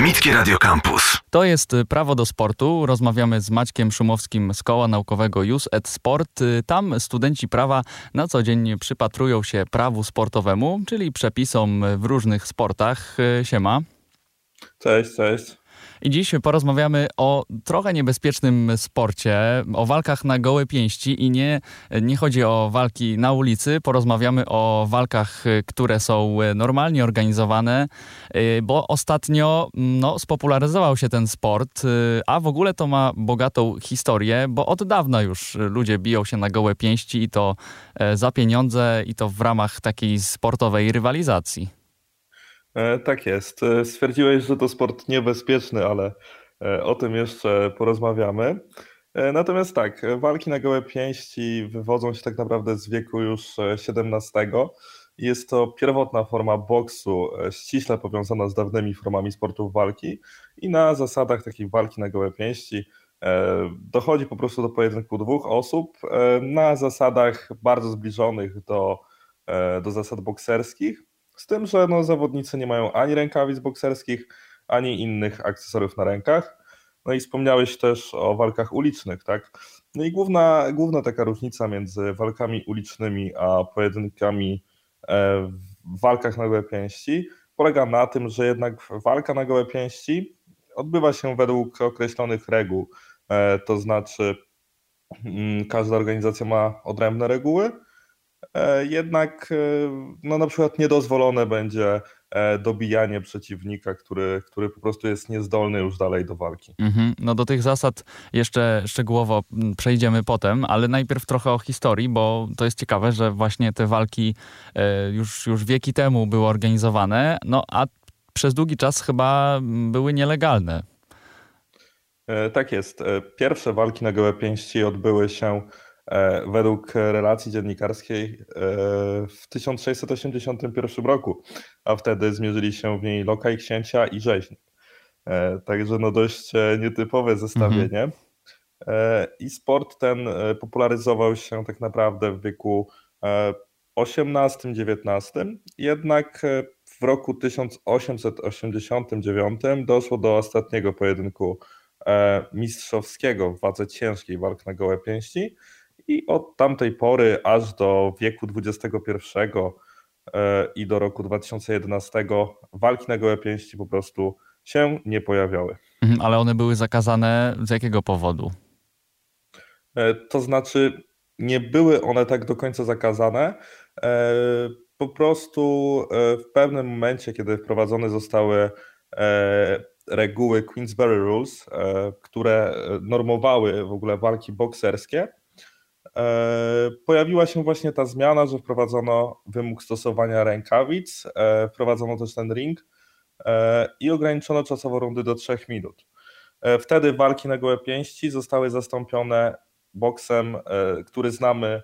Akademickie Radio Campus. To jest y, Prawo do Sportu. Rozmawiamy z Maćkiem Szumowskim z Koła Naukowego Jus et Sport. Y, Tam studenci prawa na co dzień przypatrują się prawu sportowemu, czyli przepisom w różnych sportach. Y, Siema. Cześć, cześć. I dziś porozmawiamy o trochę niebezpiecznym sporcie, o walkach na gołe pięści i nie, nie chodzi o walki na ulicy, porozmawiamy o walkach, które są normalnie organizowane, y, bo ostatnio no, spopularyzował się ten sport, y, a w ogóle to ma bogatą historię, bo od dawna już ludzie biją się na gołe pięści i to e, za pieniądze i to w ramach takiej sportowej rywalizacji. E, tak jest. E, stwierdziłeś, że to sport niebezpieczny, ale e, o tym jeszcze porozmawiamy. Natomiast tak, walki na gołe pięści wywodzą się tak naprawdę z wieku już XVII. Jest to pierwotna forma boksu, ściśle powiązana z dawnymi formami sportów walki i na zasadach takiej walki na gołe pięści dochodzi po prostu do pojedynku dwóch osób na zasadach bardzo zbliżonych do, do zasad bokserskich. Z tym, że no, zawodnicy nie mają ani rękawic bokserskich, ani innych akcesoriów na rękach. No i wspomniałeś też o walkach ulicznych, tak? No i główna, główna taka różnica między walkami ulicznymi a pojedynkami e, w walkach na gołe pięści polega na tym, że jednak walka na gołe pięści odbywa się według określonych reguł. E, to znaczy, mm, każda organizacja ma odrębne reguły, jednak e, no na przykład niedozwolone będzie e, dobijanie przeciwnika, który, który po prostu jest niezdolny już dalej do walki. Mhm. No do tych zasad jeszcze szczegółowo mm, przejdziemy potem, ale najpierw trochę o historii, bo to jest ciekawe, że właśnie te walki już, już wieki temu były organizowane, no a przez długi czas chyba były nielegalne. Tak jest. Pierwsze walki na gołe pięści odbyły się E, według relacji dziennikarskiej e, w 1681 roku, a wtedy zmierzyli się w niej lokaj księcia i rzeźni. E, także no dość nietypowe zestawienie. Mhm. I sport ten popularyzował się tak naprawdę w wieku XVIII-XIX, jednak w roku 1889 doszło do ostatniego pojedynku mistrzowskiego w wadze ciężkiej walk na gołe pięści, i od tamtej pory aż do wieku XXI e, i do roku 2011 walki na gołe pięści po prostu się nie pojawiały. Mhm, ale one były zakazane z jakiego powodu? E, to znaczy, nie były one tak do końca zakazane. E, po prostu w pewnym momencie, kiedy wprowadzone zostały reguły Queensberry Rules, które normowały w ogóle walki bokserskie, pojawiła się właśnie ta zmiana, że wprowadzono wymóg stosowania rękawic, e, wprowadzono też ten ring e, i ograniczono czasowo rundy do 3 minut. Wtedy walki na gołe pięści zostały zastąpione boksem, który znamy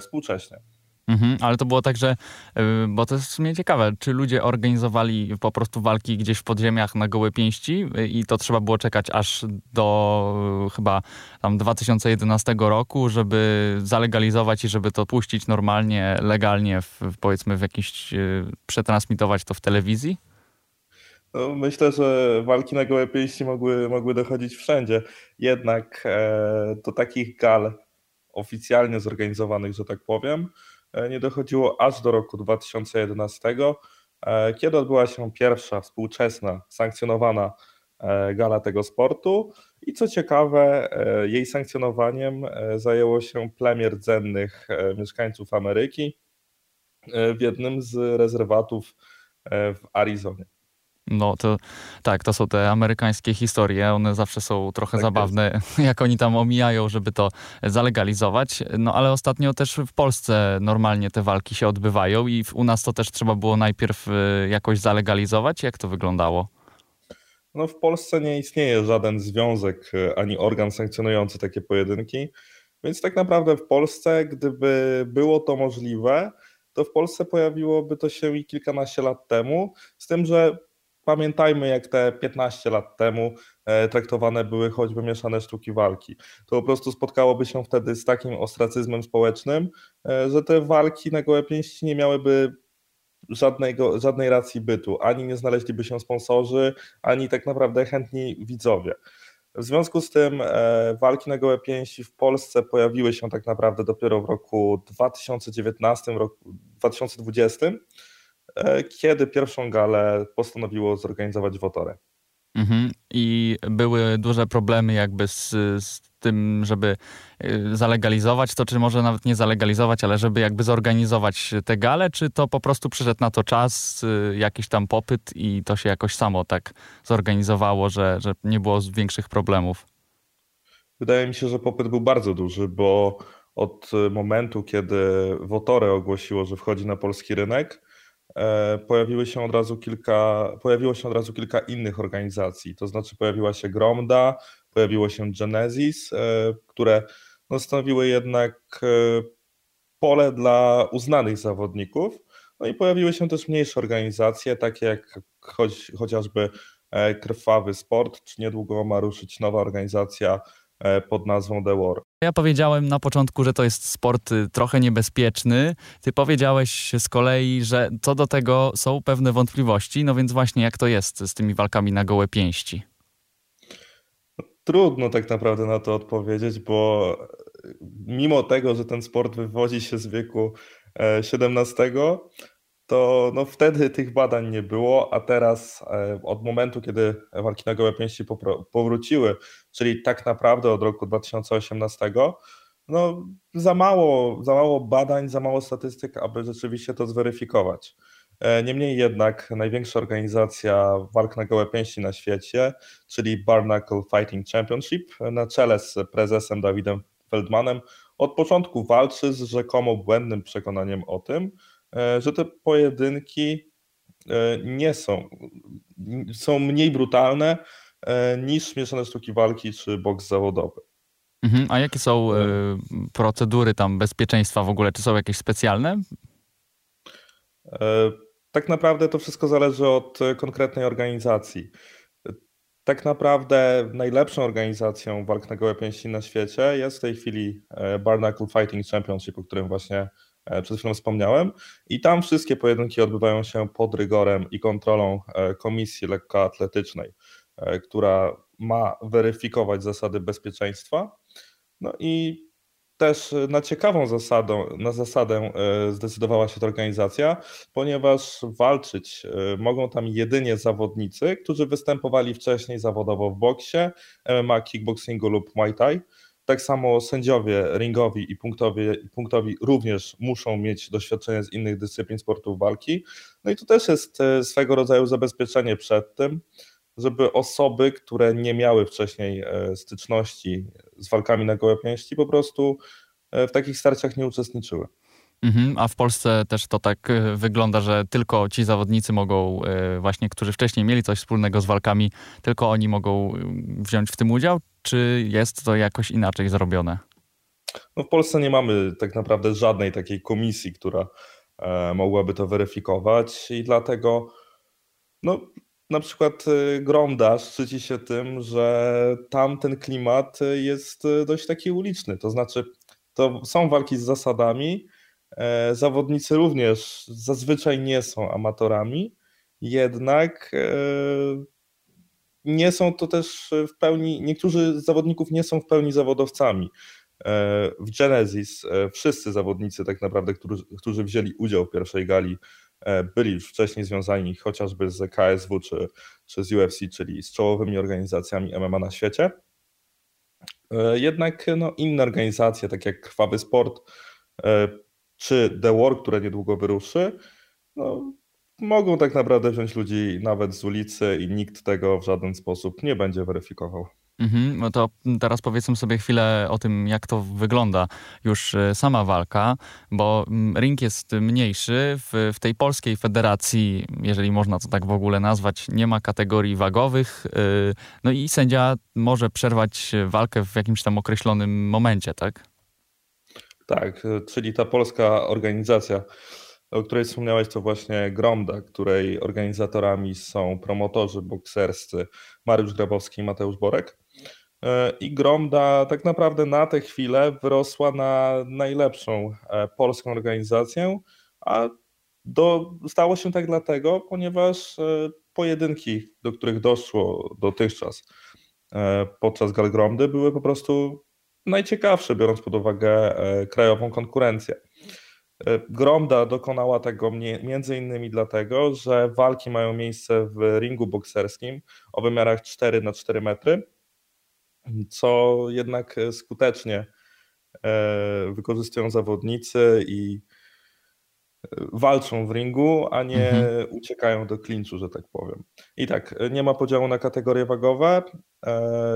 współcześnie. Mhm, ale to było tak, że, y, bo to jest w sumie ciekawe, czy ludzie organizowali po prostu walki gdzieś w podziemiach na gołe pięści y, i to trzeba było czekać aż do y, chyba tam 2011 roku, żeby zalegalizować i żeby to puścić normalnie, legalnie, w, powiedzmy w jakiś, przetransmitować to w telewizji? No, myślę, że walki na gołe pięści mogły, mogły dochodzić wszędzie. Jednak e, do takich gal oficjalnie zorganizowanych, że tak powiem, E, nie dochodziło aż do roku 2011, e, kiedy odbyła się pierwsza współczesna, sankcjonowana e, gala tego sportu. I co ciekawe, jej sankcjonowaniem zajęło się plemię rdzennych mieszkańców Ameryki w jednym z rezerwatów w Arizonie. No to tak, to są te amerykańskie historie, one zawsze są trochę tak zabawne, jest. jak oni tam omijają, żeby to zalegalizować. No ale ostatnio też w Polsce normalnie te walki się odbywają i u nas to też trzeba było najpierw y, jakoś zalegalizować. Jak to wyglądało? No w Polsce nie istnieje żaden związek y, ani organ sankcjonujący takie pojedynki, więc tak naprawdę w Polsce, gdyby było to możliwe, to w Polsce pojawiłoby to się i kilkanaście lat temu, z tym, że Pamiętajmy, jak te 15 lat temu e, traktowane były choćby mieszane sztuki walki. To po prostu spotkałoby się wtedy z takim ostracyzmem społecznym, e, że te walki na gołe pięści nie miałyby żadnego, żadnej racji bytu. Ani nie znaleźliby się sponsorzy, ani tak naprawdę chętni widzowie. W związku z tym e, walki na gołe pięści w Polsce pojawiły się tak naprawdę dopiero w roku 2019, roku 2020, e, kiedy pierwszą galę postanowiło zorganizować Wotore. Mhm. I były duże problemy jakby z, z tym, żeby y, zalegalizować to, czy może nawet nie zalegalizować, ale żeby jakby zorganizować te gale, czy to po prostu przyszedł na to czas, y, jakiś tam popyt i to się jakoś samo tak zorganizowało, że, że nie było większych problemów? Wydaje mi się, że popyt był bardzo duży, bo od momentu, kiedy Wotore ogłosiło, że wchodzi na polski rynek, e, pojawiły się od razu kilka, pojawiło się od razu kilka innych organizacji. To znaczy pojawiła się Gromda, pojawiło się Genesis, e, które no, stanowiły jednak e, pole dla uznanych zawodników. No i pojawiły się też mniejsze organizacje, takie jak choć, chociażby e, Krwawy Sport, czy niedługo ma ruszyć nowa organizacja pod nazwą The War. Ja powiedziałem na początku, że to jest sport y, trochę niebezpieczny. Ty powiedziałeś z kolei, że co do tego są pewne wątpliwości. No więc właśnie jak to jest z tymi walkami na gołe pięści? Trudno tak naprawdę na to odpowiedzieć, bo mimo tego, że ten sport wywodzi się z wieku XVII, e, to no wtedy tych badań nie było, a teraz e, od momentu, kiedy walki na gołe pięści powróciły, czyli tak naprawdę od roku 2018, no za mało, za mało badań, za mało statystyk, aby rzeczywiście to zweryfikować. E, niemniej jednak największa organizacja walk na gołe pięści na świecie, czyli Barnacle Fighting Championship, na czele z prezesem Dawidem Feldmanem, od początku walczy z rzekomo błędnym przekonaniem o tym, e, że te pojedynki e, nie są, są mniej brutalne niż mieszane sztuki walki czy boks zawodowy. Mhm. A jakie są procedury tam bezpieczeństwa w ogóle? Czy są jakieś specjalne? tak naprawdę to wszystko zależy od e, konkretnej organizacji. Tak naprawdę najlepszą organizacją walk na gołe pięści na świecie jest w tej chwili e, Barnacle Fighting Championship, o którym właśnie e, przed chwilą wspomniałem. I tam wszystkie pojedynki odbywają się pod rygorem i kontrolą Komisji Lekkoatletycznej, która ma weryfikować zasady bezpieczeństwa. No i też e, na ciekawą zasadą, na zasadę e, zdecydowała się ta organizacja, ponieważ walczyć e, mogą tam jedynie zawodnicy, którzy występowali wcześniej zawodowo w boksie, MMA, kickboxingu lub muay thai. Tak samo sędziowie ringowi i punktowi, punktowi również muszą mieć doświadczenie z innych dyscyplin sportów walki. No i to też jest swego rodzaju zabezpieczenie przed tym, żeby osoby, które nie miały wcześniej e, styczności z walkami na gołe pięści, po prostu e, w takich starciach nie uczestniczyły. Mhm, a w Polsce też to tak e, wygląda, że tylko ci zawodnicy mogą, właśnie, którzy wcześniej mieli coś wspólnego z walkami, tylko oni mogą wziąć w tym udział, czy jest to jakoś inaczej zrobione? No w Polsce nie mamy tak naprawdę żadnej takiej komisji, która mogłaby to weryfikować i dlatego no, na przykład y, Gromda szczyci się tym, że tam ten klimat jest y, dość taki uliczny. To znaczy, to są walki z zasadami. E, zawodnicy również zazwyczaj nie są amatorami, jednak e, nie są to też w pełni, niektórzy z zawodników nie są w pełni zawodowcami. E, w Genesis wszyscy zawodnicy tak naprawdę, którzy, którzy wzięli udział w pierwszej gali byli już wcześniej związani chociażby z KSW czy, czy z UFC, czyli z czołowymi organizacjami MMA na świecie. E, jednak no, inne organizacje, tak jak Krwawy Sport e, czy The War, które niedługo wyruszy, no, mogą tak naprawdę wziąć ludzi nawet z ulicy i nikt tego w żaden sposób nie będzie weryfikował. Mhm, no to teraz powiedzmy sobie chwilę o tym, jak to wygląda już e, sama walka, bo mm, ring jest mniejszy. W, w tej polskiej federacji, jeżeli można to tak w ogóle nazwać, nie ma kategorii wagowych. E, no i sędzia może przerwać walkę w jakimś tam określonym momencie, tak? Tak, e, czyli ta polska organizacja, o której wspomniałeś, to właśnie Gromda, której organizatorami są promotorzy bokserscy Mariusz Grabowski i Mateusz Borek. E, I Gromda tak naprawdę na tę chwilę wyrosła na najlepszą e, polską organizację, a Do, stało się tak dlatego, ponieważ pojedynki, do których doszło dotychczas podczas Galgromdy, były po prostu najciekawsze, biorąc pod uwagę krajową konkurencję. E, Gromda dokonała tego między innymi dlatego, że walki mają miejsce w ringu bokserskim o wymiarach 4 na 4 metry, co jednak skutecznie e, wykorzystują zawodnicy i e, walczą w ringu, a nie mhm. uciekają do klinczu, że tak powiem. I tak, nie ma podziału na kategorie wagowe.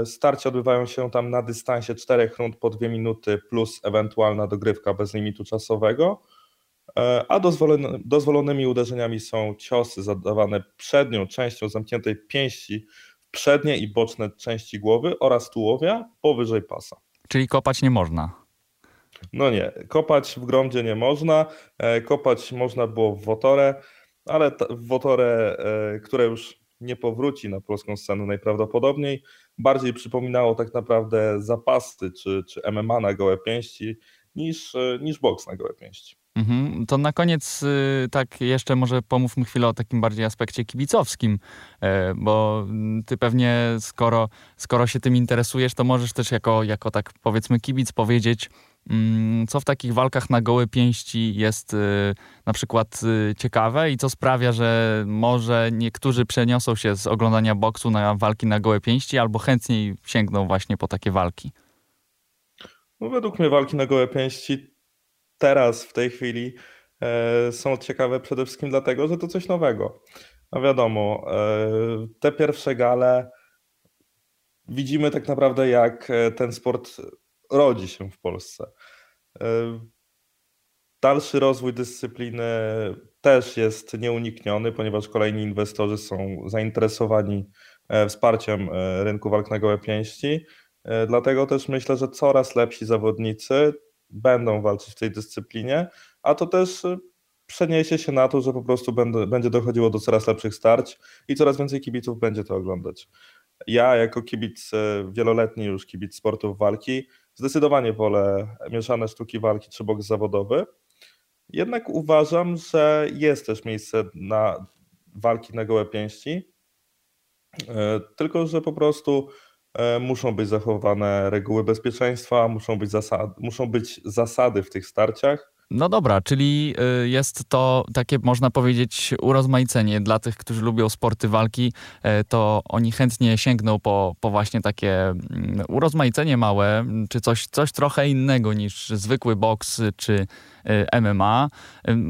Starcia odbywają się tam na dystansie 4 rund po 2 minuty plus ewentualna dogrywka bez limitu czasowego. E, a dozwolonymi uderzeniami są ciosy zadawane przednią częścią zamkniętej pięści przednie i boczne części głowy oraz tułowia powyżej pasa. Czyli kopać nie można. No nie, kopać w gromdzie nie można. E, kopać można było w wotorę, ale w wotorę, e, które już nie powróci na polską scenę najprawdopodobniej, bardziej przypominało tak naprawdę zapasy czy, czy MMA na gołe pięści niż, niż boks na gołe pięści. Mhm. To na koniec y, tak jeszcze może pomówmy chwilę o takim bardziej aspekcie kibicowskim, e, bo mm, ty pewnie skoro, skoro się tym interesujesz, to możesz też jako, jako tak powiedzmy kibic powiedzieć, mm, co w takich walkach na gołe pięści jest y, na przykład y, ciekawe i co sprawia, że może niektórzy przeniosą się z oglądania boksu na walki na gołe pięści albo chętniej sięgną właśnie po takie walki. No według mnie walki na gołe pięści teraz, w tej chwili e, są ciekawe przede wszystkim dlatego, że to coś nowego. No wiadomo, e, te pierwsze gale widzimy tak naprawdę, jak e, ten sport rodzi się w Polsce. Dalszy rozwój dyscypliny też jest nieunikniony, ponieważ kolejni inwestorzy są zainteresowani wsparciem rynku walk na gołe pięści. Dlatego też myślę, że coraz lepsi zawodnicy będą walczyć w tej dyscyplinie, a to też y, przeniesie się na to, że po prostu będzie dochodziło do coraz lepszych starć i coraz więcej kibiców będzie to oglądać. Ja jako kibic, y, wieloletni już kibic sportów walki, zdecydowanie wolę mieszane sztuki walki czy boks zawodowy. Jednak uważam, że jest też miejsce na walki na gołe pięści, y, tylko że po prostu muszą być zachowane reguły bezpieczeństwa, muszą być, zasady, muszą być zasady w tych starciach. No dobra, czyli y, jest to takie, można powiedzieć, urozmaicenie dla tych, którzy lubią sporty walki, e, to oni chętnie sięgną po, po właśnie takie mm, urozmaicenie małe, czy coś, coś trochę innego niż zwykły boks czy y, MMA.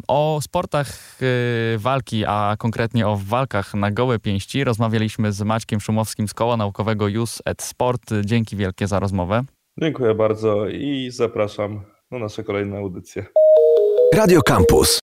O sportach y, walki, a konkretnie o walkach na gołe pięści rozmawialiśmy z Maćkiem Szumowskim z Koła Naukowego Use et Sport. Dzięki wielkie za rozmowę. Dziękuję bardzo i zapraszam na nasze kolejne audycje. Radio Campus.